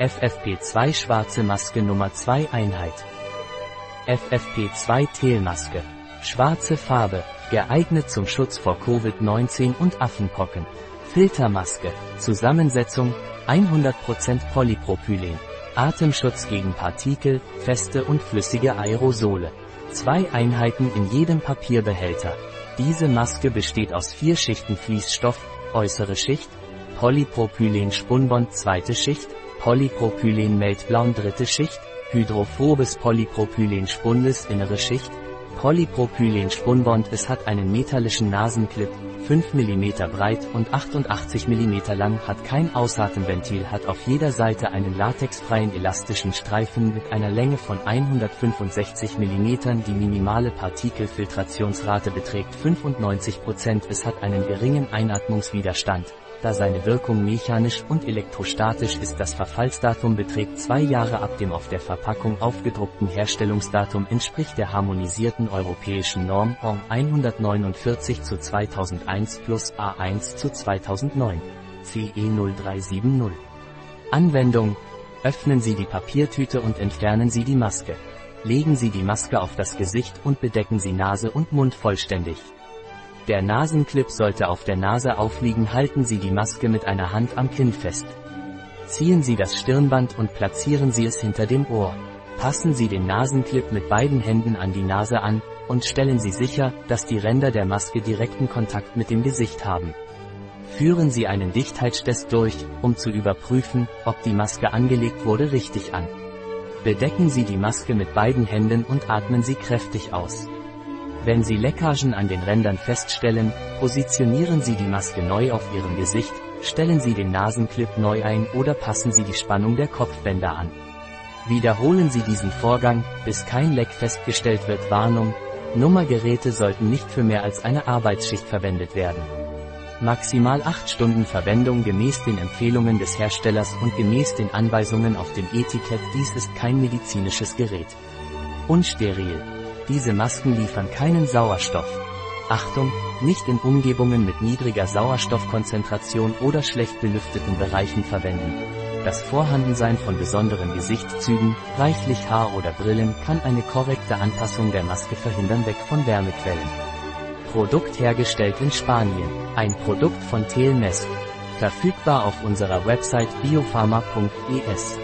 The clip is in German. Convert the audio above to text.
FFP2 Schwarze Maske Nummer 2 Einheit. FFP2 Telmaske. Schwarze Farbe, geeignet zum Schutz vor Covid-19 und Affenpocken. Filtermaske. Zusammensetzung 100% Polypropylen. Atemschutz gegen Partikel, feste und flüssige Aerosole. Zwei Einheiten in jedem Papierbehälter. Diese Maske besteht aus vier Schichten Fließstoff, äußere Schicht, Polypropylen Spunbond zweite Schicht, Polypropylen Meltblauen dritte Schicht, Hydrophobes Polypropylen Spundes innere Schicht, Polypropylen Spunbond es hat einen metallischen Nasenclip, 5 mm breit und 88 mm lang hat kein Ausatemventil hat auf jeder Seite einen latexfreien elastischen Streifen mit einer Länge von 165 mm die minimale Partikelfiltrationsrate beträgt 95% es hat einen geringen Einatmungswiderstand, da seine Wirkung mechanisch und elektrostatisch ist. Das Verfallsdatum beträgt zwei Jahre ab dem auf der Verpackung aufgedruckten Herstellungsdatum entspricht der harmonisierten europäischen Norm ON 149 zu 2001 plus A1 zu 2009 CE 0370. Anwendung Öffnen Sie die Papiertüte und entfernen Sie die Maske. Legen Sie die Maske auf das Gesicht und bedecken Sie Nase und Mund vollständig. Der Nasenclip sollte auf der Nase aufliegen halten Sie die Maske mit einer Hand am Kinn fest. Ziehen Sie das Stirnband und platzieren Sie es hinter dem Ohr. Passen Sie den Nasenclip mit beiden Händen an die Nase an, und stellen Sie sicher, dass die Ränder der Maske direkten Kontakt mit dem Gesicht haben. Führen Sie einen Dichtheitstest durch, um zu überprüfen, ob die Maske angelegt wurde richtig an. Bedecken Sie die Maske mit beiden Händen und atmen Sie kräftig aus. Wenn Sie Leckagen an den Rändern feststellen, positionieren Sie die Maske neu auf Ihrem Gesicht, stellen Sie den Nasenclip neu ein oder passen Sie die Spannung der Kopfbänder an. Wiederholen Sie diesen Vorgang, bis kein Leck festgestellt wird. Warnung, Nummergeräte sollten nicht für mehr als eine Arbeitsschicht verwendet werden. Maximal 8 Stunden Verwendung gemäß den Empfehlungen des Herstellers und gemäß den Anweisungen auf dem Etikett. Dies ist kein medizinisches Gerät. Unsteril. Diese Masken liefern keinen Sauerstoff. Achtung, nicht in Umgebungen mit niedriger Sauerstoffkonzentration oder schlecht belüfteten Bereichen verwenden. Das Vorhandensein von besonderen Gesichtszügen, reichlich Haar oder Brillen kann eine korrekte Anpassung der Maske verhindern weg von Wärmequellen. Produkt hergestellt in Spanien. Ein Produkt von Telmes. Verfügbar auf unserer Website biopharma.es.